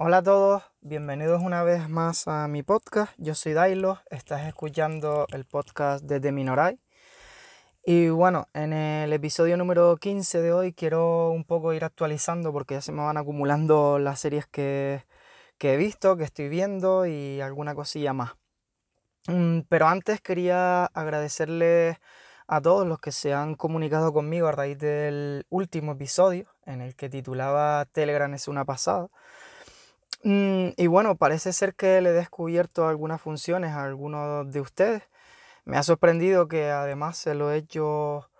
Hola a todos, bienvenidos una vez más a mi podcast. Yo soy Dailo, estás escuchando el podcast de Minoray. Y bueno, en el episodio número 15 de hoy quiero un poco ir actualizando porque ya se me van acumulando las series que, que he visto, que estoy viendo y alguna cosilla más. Mm, pero antes quería agradecerles a todos los que se han comunicado conmigo a raíz del último episodio en el que titulaba Telegram es una pasada. Mm, y bueno, parece ser que le he descubierto algunas funciones a algunos de ustedes. Me ha sorprendido que además se lo he hecho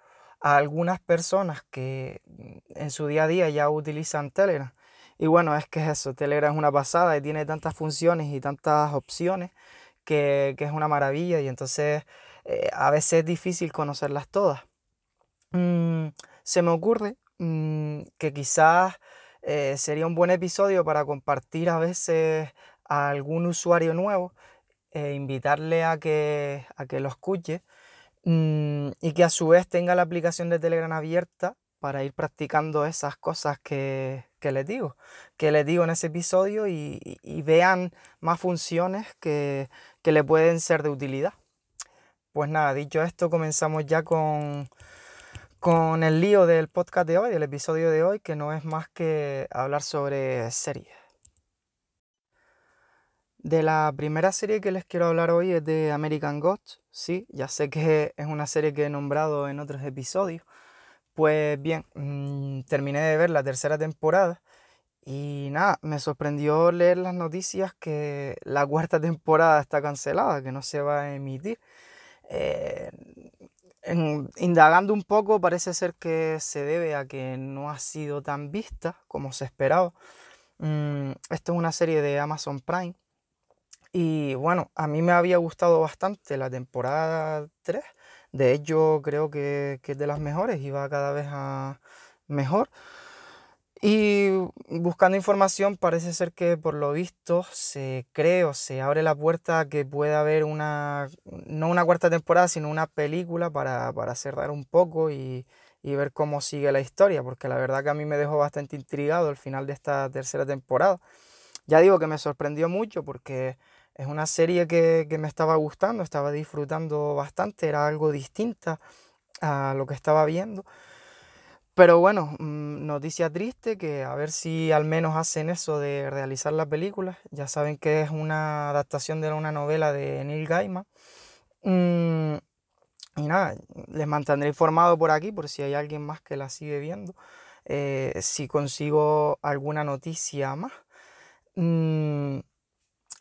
a algunas personas que mm, en su día a día ya utilizan Telegram. Y bueno, es que es eso, Telegram es una pasada y tiene tantas funciones y tantas opciones que, es una maravilla y entonces eh, a veces es difícil conocerlas todas. Mm, se me ocurre que quizás eh, sería un buen episodio para compartir a veces a algún usuario nuevo, e invitarle a que, a que lo escuche mm, y que a su vez tenga la aplicación de Telegram abierta para ir practicando esas cosas que, les digo, que les digo en ese episodio y, vean más funciones que, que le pueden ser de utilidad. Pues nada, dicho esto, comenzamos ya con, con el lío del podcast de hoy, del episodio de hoy, que no es más que hablar sobre series. De la primera serie que les quiero hablar hoy es de American Gods, sí, ya sé que es una serie que he nombrado en otros episodios. Pues bien, mm, terminé de ver la tercera temporada y nada, me sorprendió leer las noticias que la cuarta temporada está cancelada, que no se va a emitir. Eh, indagando un poco, parece ser que se debe a que no ha sido tan vista como se esperaba. Mm, esto es una serie de Amazon Prime. Y bueno, a mí me había gustado bastante la temporada 3. De hecho, creo que, que es de las mejores y va cada vez a mejor. Y buscando información parece ser que por lo visto se cree o se abre la puerta que pueda haber una, no una cuarta temporada, sino una película para, cerrar un poco y, ver cómo sigue la historia, porque la verdad que a mí me dejó bastante intrigado el final de esta tercera temporada. Ya digo que me sorprendió mucho porque es una serie que, que me estaba gustando, estaba disfrutando bastante, era algo distinta a lo que estaba viendo. Pero bueno, mm, noticia triste que a ver si al menos hacen eso de realizar la película. Ya saben que es una adaptación de una novela de Neil Gaiman. Mm, y nada, les mantendré informado por aquí por si hay alguien más que la sigue viendo. Eh, si consigo alguna noticia más. Mm,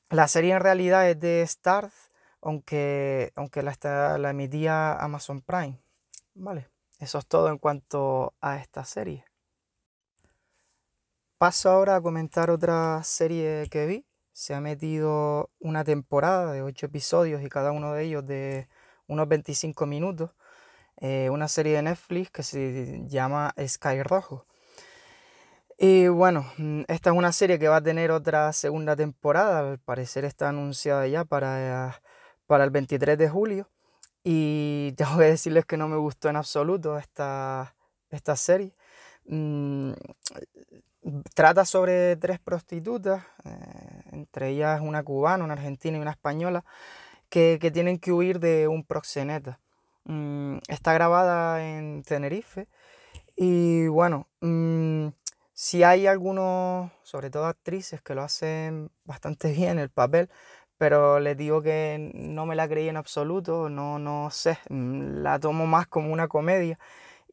la serie en realidad es de Starz, aunque, aunque la, la emitía Amazon Prime. Vale. Eso es todo en cuanto a esta serie. Paso ahora a comentar otra serie que vi. Se ha metido una temporada de 8 episodios y cada uno de ellos de unos 25 minutos. Eh, una serie de Netflix que se llama Sky Rojo. Y bueno, mm, esta es una serie que va a tener otra segunda temporada. Al parecer está anunciada ya para, para el 23 de julio. Y tengo que decirles que no me gustó en absoluto esta, esta serie. Mm, trata sobre tres prostitutas, eh, entre ellas una cubana, una argentina y una española, que, que tienen que huir de un proxeneta. Mm, está grabada en Tenerife y bueno, mm, si hay algunos, sobre todo actrices, que lo hacen bastante bien el papel, pero les digo que no me la creí en absoluto, no, no sé, mm, la tomo más como una comedia.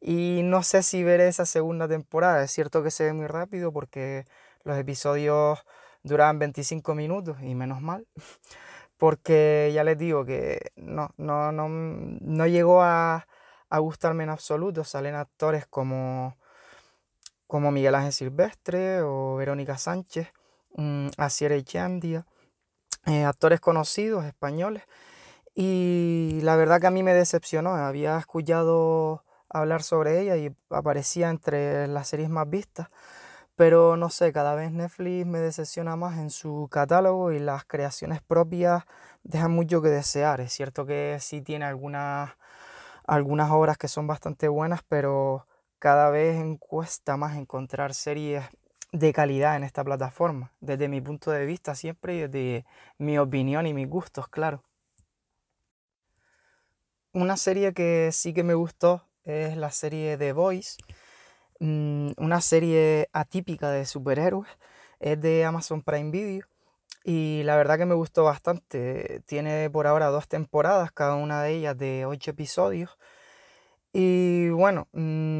Y no sé si veré esa segunda temporada, es cierto que se ve muy rápido porque los episodios duran 25 minutos y menos mal, porque ya les digo que no, no, no, no llegó a, a gustarme en absoluto, salen actores como, como Miguel Ángel Silvestre o Verónica Sánchez, um, Asier Echandia, eh, actores conocidos españoles. Y la verdad que a mí me decepcionó. Había escuchado hablar sobre ella y aparecía entre las series más vistas. Pero no sé, cada vez Netflix me decepciona más en su catálogo y las creaciones propias deja mucho que desear. Es cierto que sí tiene algunas, algunas obras que son bastante buenas, pero cada vez cuesta más encontrar series de calidad en esta plataforma, desde mi punto de vista siempre y desde mi opinión y mis gustos, claro. Una serie que sí que me gustó es la serie The Voice, mm, una serie atípica de superhéroes, es de Amazon Prime Video y la verdad que me gustó bastante. Tiene por ahora dos temporadas, cada una de ellas de ocho episodios. Y bueno, mm,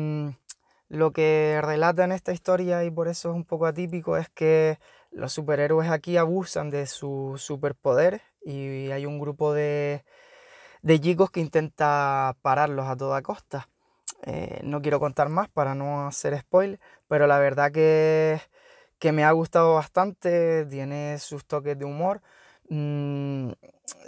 lo que relata en esta historia, y por eso es un poco atípico, es que los superhéroes aquí abusan de sus superpoderes y hay un grupo de, de chicos que intenta pararlos a toda costa. Eh, no quiero contar más para no hacer spoiler, pero la verdad que que me ha gustado bastante, tiene sus toques de humor. Mm,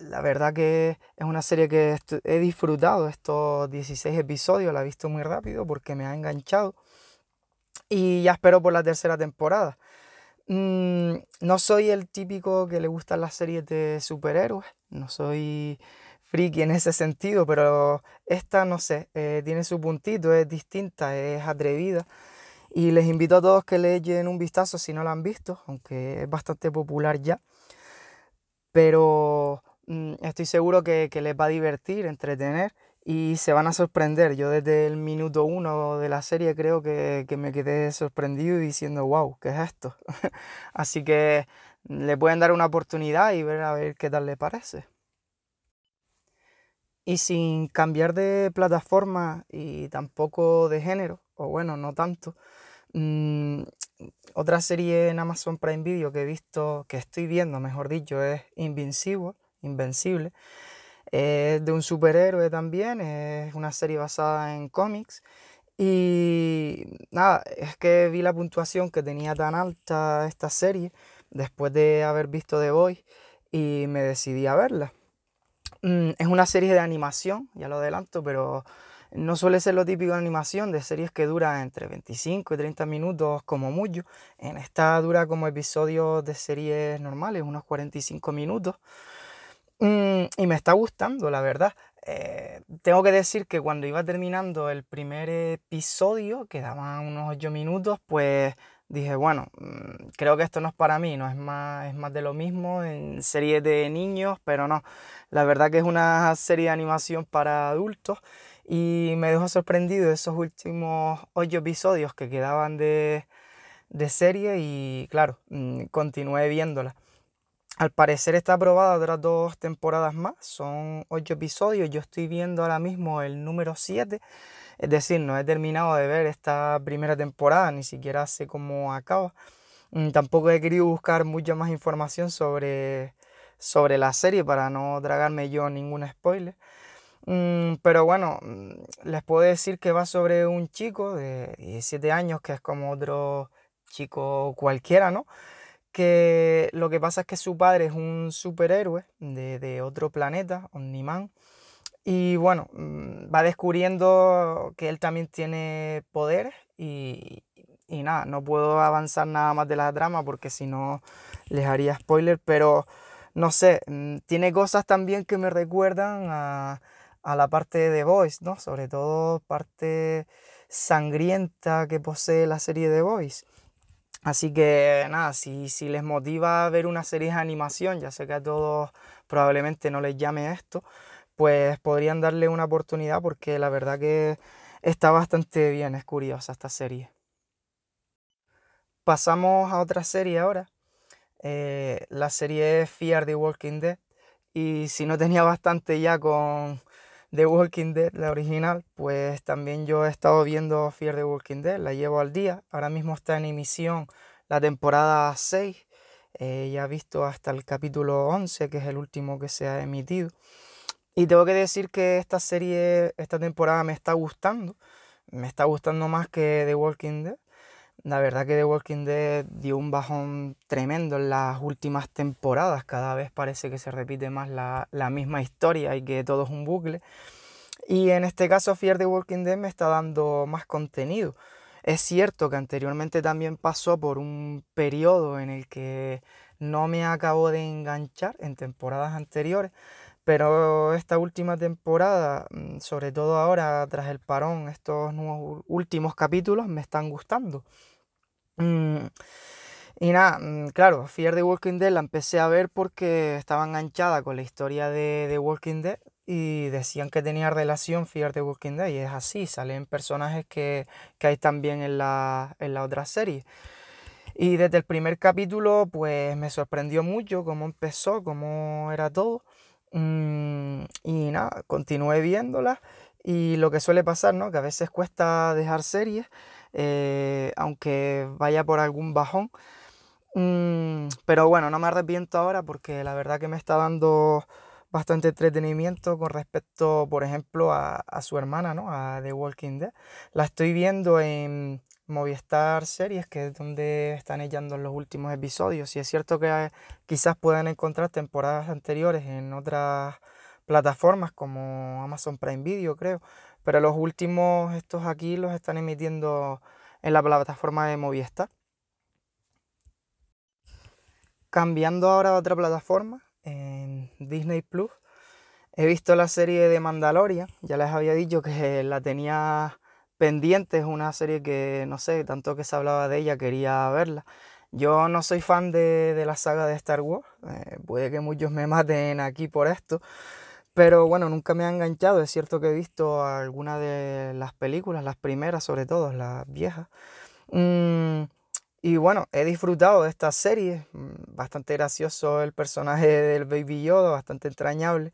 la verdad que es una serie que he disfrutado estos 16 episodios, la he visto muy rápido porque me ha enganchado y ya espero por la tercera temporada. Mm, no soy el típico que le gustan las series de superhéroes, no soy friki en ese sentido, pero esta, no sé, eh, tiene su puntito, es distinta, es atrevida. Y les invito a todos que le echen un vistazo si no la han visto, aunque es bastante popular ya. Pero mm, estoy seguro que, les va a divertir, entretener y se van a sorprender. Yo desde el minuto uno de la serie creo que, que me quedé sorprendido y diciendo, wow, ¿qué es esto? Así que le pueden dar una oportunidad y ver a ver qué tal le parece. Y sin cambiar de plataforma y tampoco de género, o bueno, no tanto, Mm, otra serie en Amazon Prime Video que he visto, que estoy viendo, mejor dicho, es Invincible, Invencible. Es de un superhéroe también, es una serie basada en cómics. Y nada, es que vi la puntuación que tenía tan alta esta serie después de haber visto The Boy y me decidí a verla. Mm, es una serie de animación, ya lo adelanto, pero no suele ser lo típico de animación de series que duran entre 25 y 30 minutos como mucho. En esta dura como episodios de series normales, unos 45 minutos. Mm, y me está gustando, la verdad. Eh, tengo que decir que cuando iba terminando el primer episodio, quedaban unos 8 minutos, pues dije, bueno, mm, creo que esto no es para mí, no es más, es más de lo mismo en series de niños, pero no, la verdad que es una serie de animación para adultos y me dejó sorprendido esos últimos ocho episodios que quedaban de, serie y claro, mm, continué viéndola. Al parecer está aprobada otras dos temporadas más, son ocho episodios, yo estoy viendo ahora mismo el número 7, es decir, no he terminado de ver esta primera temporada, ni siquiera sé cómo acaba. Mm, tampoco he querido buscar mucha más información sobre, sobre la serie para no tragarme yo ningún spoiler. Mm, pero bueno, mm, les puedo decir que va sobre un chico de 17 años, que es como otro chico cualquiera, ¿no? Que lo que pasa es que su padre es un superhéroe de, otro planeta, Omniman, y bueno, mm, va descubriendo que él también tiene poderes y, y nada, no puedo avanzar nada más de la trama porque si no les haría spoiler, pero no sé, tiene cosas también que me recuerdan a a la parte de Voice, ¿no? Sobre todo parte sangrienta que posee la serie The Voice. Así que nada, si, si les motiva ver una serie de animación, ya sé que a todos probablemente no les llame esto, pues podrían darle una oportunidad porque la verdad que está bastante bien, es curiosa esta serie. Pasamos a otra serie ahora. Eh, la serie es Fear the Walking Dead. Y si no tenía bastante ya con, The Walking Dead, la original, pues también yo he estado viendo Fear the Walking Dead, la llevo al día. Ahora mismo está en emisión la temporada 6. Eh, ya he visto hasta el capítulo 11, que es el último que se ha emitido. Y tengo que decir que esta serie, esta temporada me está gustando. Me está gustando más que The Walking Dead. La verdad que The Walking Dead dio un bajón tremendo en las últimas temporadas. Cada vez parece que se repite más la, misma historia y que todo es un bucle. Y en este caso Fear the Walking Dead me está dando más contenido. Es cierto que anteriormente también pasó por un periodo en el que no me acabó de enganchar en temporadas anteriores, pero esta última temporada, mm, sobre todo ahora tras el parón, estos nuevos últimos capítulos me están gustando. Mm, y nada, mm, claro, Fear the Walking Dead la empecé a ver porque estaba enganchada con la historia de Walking Dead y decían que tenía relación Fear the Walking Dead y es así, salen personajes que, hay también en la, en la otra serie. Y desde el primer capítulo pues me sorprendió mucho cómo empezó, cómo era todo. Mm, y nada, continué viéndola y lo que suele pasar, ¿no? Que a veces cuesta dejar series, eh, aunque vaya por algún bajón. Mm, pero bueno, no me arrepiento ahora porque la verdad que me está dando bastante entretenimiento con respecto, por ejemplo, a, su hermana, ¿no? A The Walking Dead. La estoy viendo en Movistar Series, que es donde están echando los últimos episodios. Y es cierto que quizás puedan encontrar temporadas anteriores en otras plataformas como Amazon Prime Video, creo. Pero los últimos, estos aquí, los están emitiendo en la plataforma de Movistar. Cambiando ahora a otra plataforma, en Disney Plus, he visto la serie de Mandalorian. Ya les había dicho que la tenía pendiente. Es una serie que, no sé, tanto que se hablaba de ella, quería verla. Yo no soy fan de, la saga de Star Wars. Eh, puede que muchos me maten aquí por esto. Pero bueno, nunca me ha enganchado. Es cierto que he visto algunas de las películas, las primeras sobre todo, las viejas. Mm, y bueno, he disfrutado de esta serie, mm, bastante gracioso el personaje del Baby Yoda, bastante entrañable.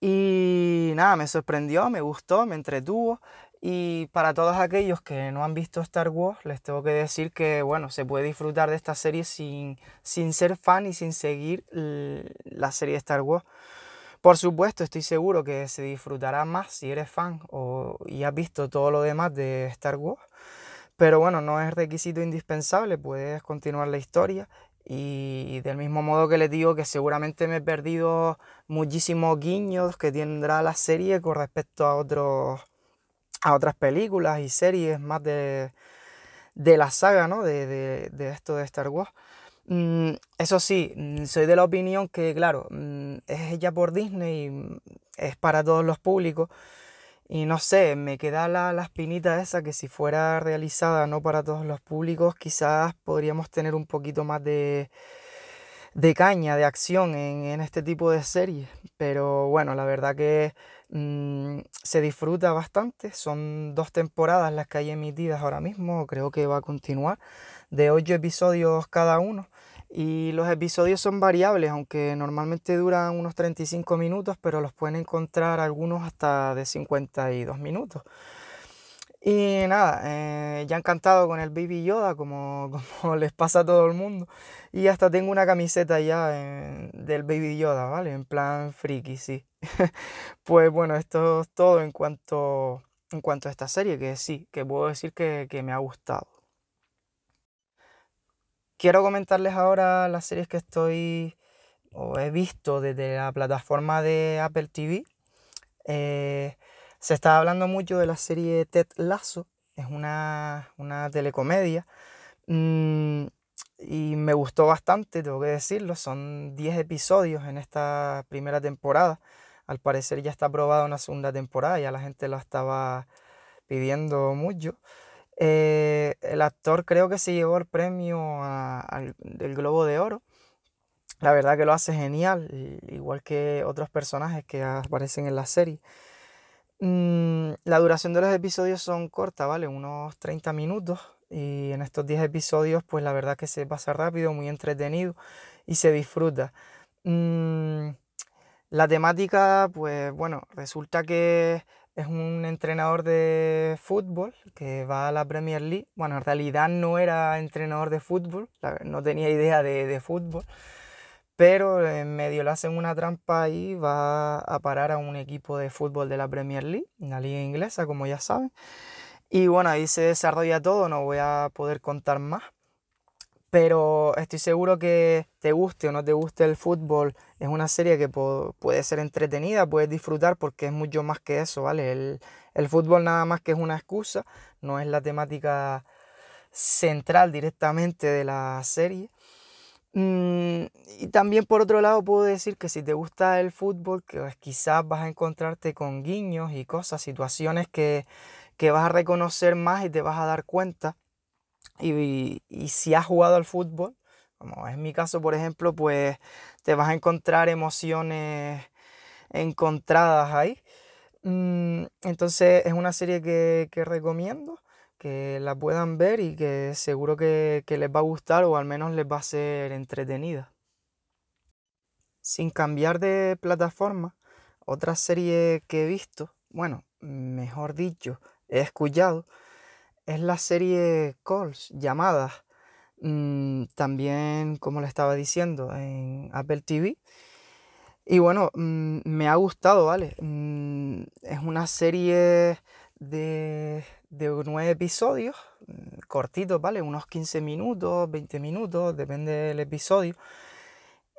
Y nada, me sorprendió, me gustó, me entretuvo. Y para todos aquellos que no han visto Star Wars, les tengo que decir que bueno, se puede disfrutar de esta serie sin, sin ser fan y sin seguir la serie de Star Wars. Por supuesto, estoy seguro que se disfrutará más si eres fan o, y has visto todo lo demás de Star Wars. Pero bueno, no es requisito indispensable, puedes continuar la historia y del mismo modo que les digo que seguramente me he perdido muchísimos guiños que tendrá la serie con respecto a otros a otras películas y series más de, la saga, ¿no? De, esto de Star Wars. Mm, eso sí, mm, soy de la opinión que, claro, mm, es ella por Disney, y es para todos los públicos, y no sé, me queda la, la, espinita esa que si fuera realizada no para todos los públicos, quizás podríamos tener un poquito más de, de caña, de acción en, este tipo de series. Pero bueno, la verdad que mm, se disfruta bastante. Son dos temporadas las que hay emitidas ahora mismo, creo que va a continuar, de ocho episodios cada uno. Y los episodios son variables, aunque normalmente duran unos 35 minutos, pero los pueden encontrar algunos hasta de 52 minutos. Y nada, eh, ya encantado con el Baby Yoda, como, como les pasa a todo el mundo. Y hasta tengo una camiseta ya del Baby Yoda, ¿vale? En plan friki, sí. pues bueno, esto es todo en cuanto, en cuanto a esta serie, que sí, que puedo decir que, que me ha gustado. Quiero comentarles ahora las series que estoy o he visto desde la plataforma de Apple TV. Eh, se está hablando mucho de la serie Ted Lasso, es una, telecomedia. Mm, y me gustó bastante, tengo que decirlo. Son 10 episodios en esta primera temporada. Al parecer ya está aprobada una segunda temporada, ya la gente lo estaba pidiendo mucho. Eh, el actor creo que se llevó el premio del Globo de Oro. La verdad que lo hace genial, igual que otros personajes que aparecen en la serie. Mm, la duración de los episodios son cortas, ¿vale? Unos 30 minutos. Y en estos 10 episodios, pues la verdad que se pasa rápido, muy entretenido y se disfruta. Mm, la temática, pues bueno, resulta que es un entrenador de fútbol que va a la Premier League. Bueno, en realidad no era entrenador de fútbol, no tenía idea de, fútbol, pero en medio le hacen una trampa y va a parar a un equipo de fútbol de la Premier League, la liga inglesa, como ya saben. Y bueno, ahí se desarrolla todo, no voy a poder contar más pero estoy seguro que te guste o no te guste el fútbol, es una serie que puede ser entretenida, puedes disfrutar porque es mucho más que eso, ¿vale? El, el, fútbol nada más que es una excusa, no es la temática central directamente de la serie. Mm, y también por otro lado puedo decir que si te gusta el fútbol, que pues, quizás vas a encontrarte con guiños y cosas, situaciones que, que vas a reconocer más y te vas a dar cuenta. Y, y, si has jugado al fútbol, como es mi caso, por ejemplo, pues te vas a encontrar emociones encontradas ahí. Mm, entonces es una serie que, que recomiendo que la puedan ver y que seguro que, les va a gustar o al menos les va a ser entretenida. Sin cambiar de plataforma, otra serie que he visto, bueno, mejor dicho, he escuchado, es la serie Calls, llamadas. Mm, también, como le estaba diciendo, en Apple TV. Y bueno, mm, me ha gustado, ¿vale? Mm, es una serie de, de nueve episodios, mm, cortitos, ¿vale? Unos 15 minutos, 20 minutos, depende del episodio,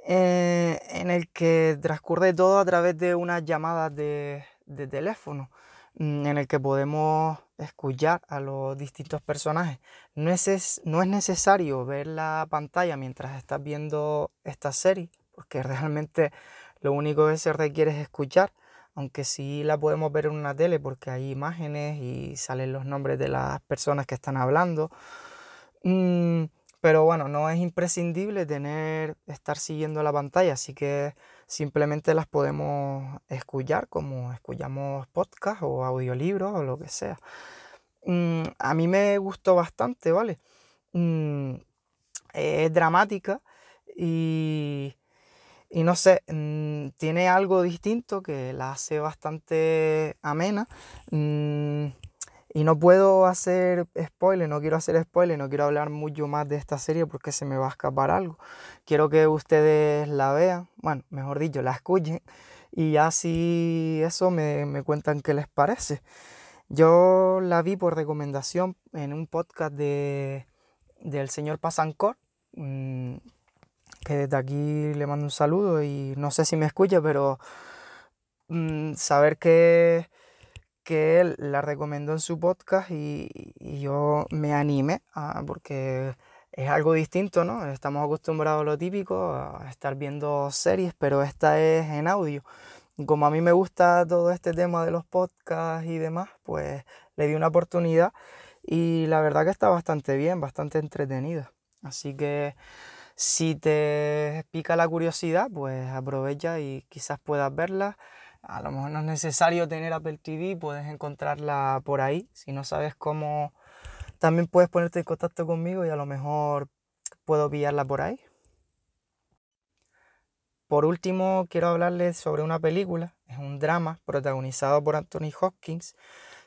eh, en el que transcurre todo a través de unas llamadas de, teléfono, mm, en el que podemos escuchar a los distintos personajes. No es, no es necesario ver la pantalla mientras estás viendo esta serie, porque realmente lo único que se requiere es escuchar aunque sí la podemos ver en una tele porque hay imágenes y salen los nombres de las personas que están hablando. Mm, pero bueno, no es imprescindible tener, estar siguiendo la pantalla, así que simplemente las podemos escuchar como escuchamos podcast o audiolibros o lo que sea. Mm, a mí me gustó bastante, ¿vale? Mm, es dramática y y no sé, mm, tiene algo distinto que la hace bastante amena. Mm, y no puedo hacer spoiler, no quiero hacer spoiler, no quiero hablar mucho más de esta serie porque se me va a escapar algo. Quiero que ustedes la vean, bueno, mejor dicho, la escuchen y así eso me, me cuentan qué les parece. Yo la vi por recomendación en un podcast de, del señor Pasancor. Que desde aquí le mando un saludo y no sé si me escucha, pero mm, saber que, que él la recomendó en su podcast y, yo me animé, porque es algo distinto, ¿no? Estamos acostumbrados a lo típico, a estar viendo series, pero esta es en audio. Como a mí me gusta todo este tema de los podcasts y demás, pues le di una oportunidad y la verdad que está bastante bien, bastante entretenida. Así que si te pica la curiosidad, pues aprovecha y quizás puedas verla. A lo mejor no es necesario tener Apple TV, puedes encontrarla por ahí. Si no sabes cómo, también puedes ponerte en contacto conmigo y a lo mejor puedo pillarla por ahí. Por último, quiero hablarles sobre una película. Es un drama protagonizado por Anthony Hopkins.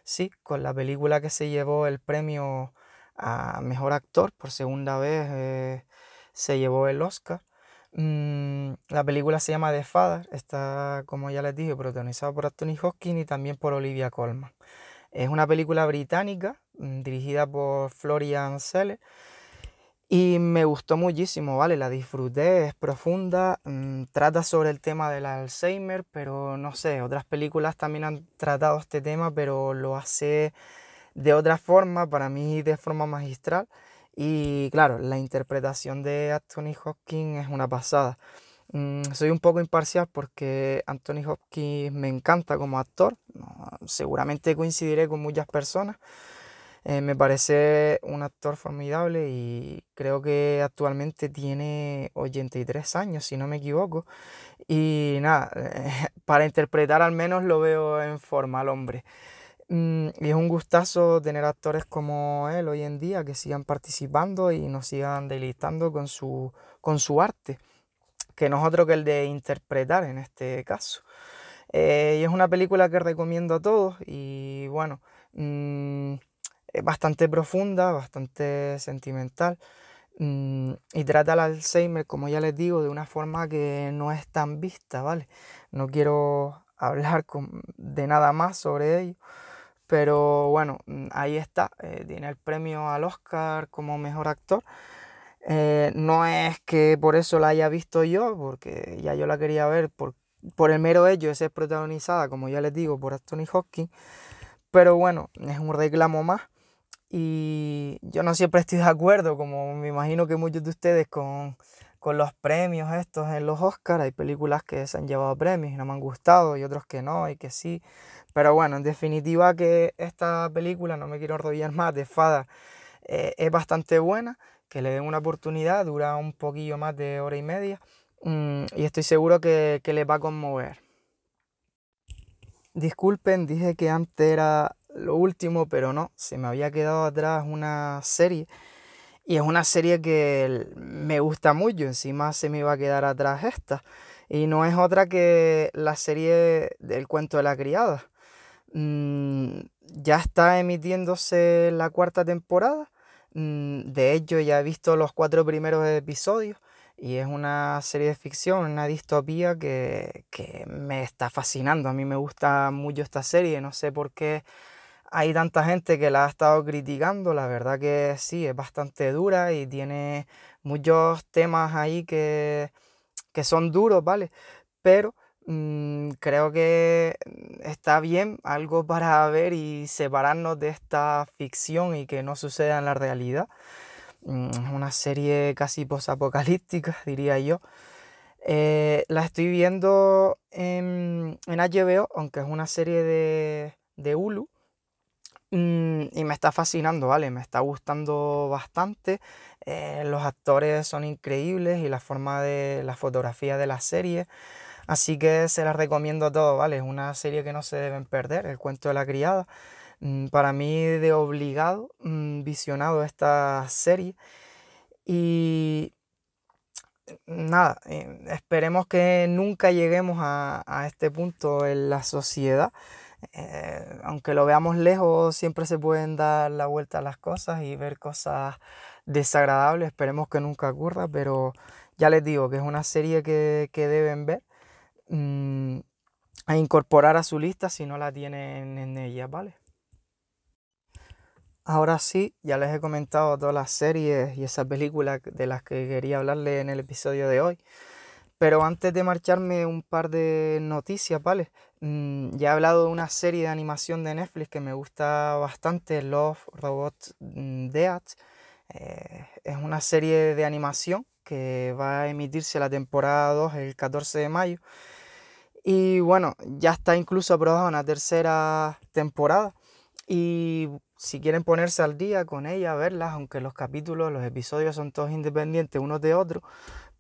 Sí, con la película que se llevó el premio a Mejor Actor por segunda vez. Eh, se llevó el Oscar. Mm, la película se llama The Father, está, como ya les dije, protagonizada por Anthony Hopkins y también por Olivia Colman. Es una película británica mm, dirigida por Florian Selle y me gustó muchísimo, ¿vale? La disfruté, es profunda, mm, trata sobre el tema del Alzheimer, pero no sé, otras películas también han tratado este tema, pero lo hace de otra forma, para mí de forma magistral. Y claro, la interpretación de Anthony Hopkins es una pasada. Mm, soy un poco imparcial porque Anthony Hopkins me encanta como actor. seguramente coincidiré con muchas personas. Eh, me parece un actor formidable y creo que actualmente tiene 83 años, si no me equivoco. Y nada, para interpretar al menos lo veo en forma al hombre. Mm, y es un gustazo tener actores como él hoy en día que sigan participando y nos sigan deleitando con su, con su arte, que no es otro que el de interpretar en este caso. Eh, y es una película que recomiendo a todos y bueno, mm, es bastante profunda, bastante sentimental mm, y trata al Alzheimer, como ya les digo, de una forma que no es tan vista, ¿vale? No quiero hablar de nada más sobre ello pero bueno, mm, ahí está, eh, tiene el premio al Oscar como mejor actor. Eh, no es que por eso la haya visto yo, porque ya yo la quería ver por, por el mero hecho de ser protagonizada, como ya les digo, por Anthony Hopkins. Pero bueno, es un reclamo más. Y yo no siempre estoy de acuerdo, como me imagino que muchos de ustedes, con, con los premios estos en los Oscars. Hay películas que se han llevado premios y no me han gustado y otros que no y que sí. Pero bueno, en definitiva que esta película, no me quiero enrollar más, de Fada, eh, es bastante buena, que le den una oportunidad, dura un poquillo más de hora y media mm, y estoy seguro que, que les va a conmover. Disculpen, dije que antes era lo último, pero no, se me había quedado atrás una serie y es una serie que me gusta mucho, encima se me iba a quedar atrás esta. Y no es otra que la serie del cuento de la criada. Mm, ya está emitiéndose la cuarta temporada. Mm, de hecho, ya he visto los cuatro primeros episodios. Y es una serie de ficción, una distopía que, que me está fascinando. A mí me gusta mucho esta serie. No sé por qué hay tanta gente que la ha estado criticando, la verdad que sí, es bastante dura y tiene muchos temas ahí que, que son duros, ¿vale? Pero mm, creo que está bien algo para ver y separarnos de esta ficción y que no suceda en la realidad. Mm, es una serie casi posapocalíptica, diría yo. Eh, la estoy viendo en, en, HBO, aunque es una serie de, de Hulu. Mm, y me está fascinando, ¿vale? Me está gustando bastante. Eh, los actores son increíbles y la forma de la fotografía de la serie. Así que se las recomiendo a todos, ¿vale? Es una serie que no se deben perder, El cuento de la criada. Mm, para mí de obligado, mm, visionado esta serie. Y nada, eh, esperemos que nunca lleguemos a, este punto en la sociedad. Eh, aunque lo veamos lejos, siempre se pueden dar la vuelta a las cosas y ver cosas desagradables. Esperemos que nunca ocurra, pero ya les digo que es una serie que, deben ver mm, a incorporar a su lista si no la tienen en ella, ¿vale? Ahora sí, ya les he comentado todas las series y esas películas de las que quería hablarles en el episodio de hoy. Pero antes de marcharme, un par de noticias, ¿vale? Mm, ya he hablado de una serie de animación de Netflix que me gusta bastante, Love Robot mm, Dead. Eh, es una serie de animación que va a emitirse la temporada 2 el 14 de mayo. Y bueno, ya está incluso aprobada una tercera temporada. Y si quieren ponerse al día con ella, verlas, aunque los capítulos, los episodios son todos independientes unos de otros,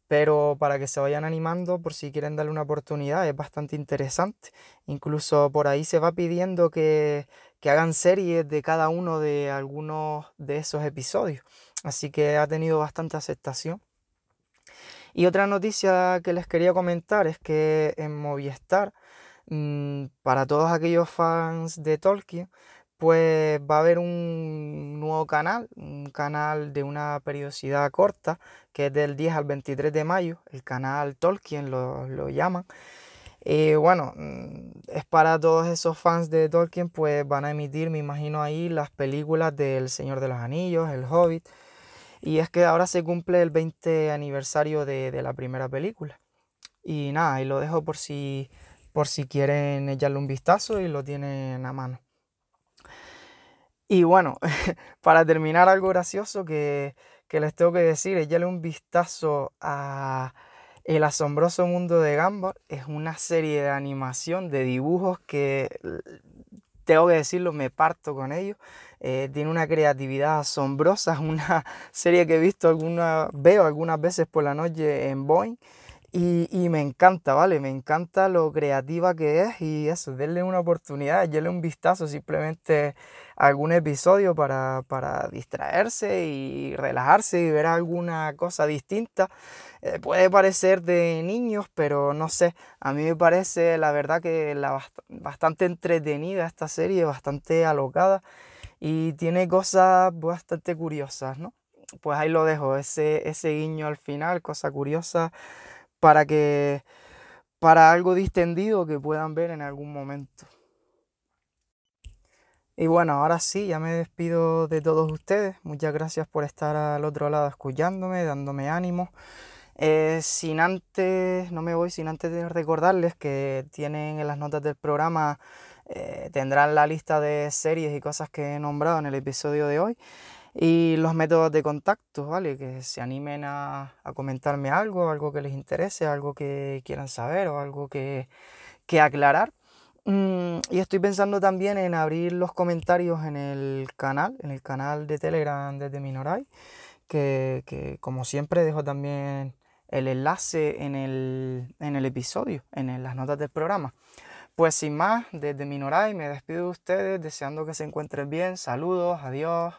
pero para que se vayan animando por si quieren darle una oportunidad, es bastante interesante. Incluso por ahí se va pidiendo que, que hagan series de cada uno de algunos de esos episodios. Así que ha tenido bastante aceptación. Y otra noticia que les quería comentar es que en Movistar, mm, para todos aquellos fans de Tolkien, pues va a haber un nuevo canal, un canal de una periodicidad corta, que es del 10 al 23 de mayo, el canal Tolkien lo, lo llaman. Y bueno, mm, es para todos esos fans de Tolkien, pues van a emitir, me imagino ahí, las películas del Señor de los Anillos, El Hobbit. Y es que ahora se cumple el 20 aniversario de, de la primera película. Y nada, ahí lo dejo por si, por si quieren echarle un vistazo y lo tienen a mano. Y bueno, para terminar algo gracioso que, les tengo que decir, echarle un vistazo a El asombroso mundo de Gumball. Es una serie de animación, de dibujos que tengo que decirlo, me parto con ellos. Eh, tiene una creatividad asombrosa, es una serie que he visto alguna, veo algunas veces por la noche en Boeing. Y, me encanta, ¿vale? Me encanta lo creativa que es y eso, denle una oportunidad, denle un vistazo simplemente a algún episodio para, distraerse y relajarse y ver alguna cosa distinta. Eh, puede parecer de niños, pero no sé, a mí me parece la verdad que la bastante entretenida esta serie, bastante alocada y tiene cosas bastante curiosas, ¿no? Pues ahí lo dejo, ese, ese guiño al final, cosa curiosa para que para algo distendido que puedan ver en algún momento. Y bueno, ahora sí, ya me despido de todos ustedes. Muchas gracias por estar al otro lado escuchándome, dándome ánimo. Eh, sin antes, no me voy sin antes de recordarles que tienen en las notas del programa, eh, tendrán la lista de series y cosas que he nombrado en el episodio de hoy. y los métodos de contacto, ¿vale? Que se animen a, comentarme algo, algo que les interese, algo que quieran saber o algo que, aclarar. Mm, y estoy pensando también en abrir los comentarios en el canal, en el canal de Telegram desde Minoray, que, que como siempre dejo también el enlace en el, en el episodio, en las notas del programa. Pues sin más, desde Minoray me despido de ustedes deseando que se encuentren bien. Saludos, adiós.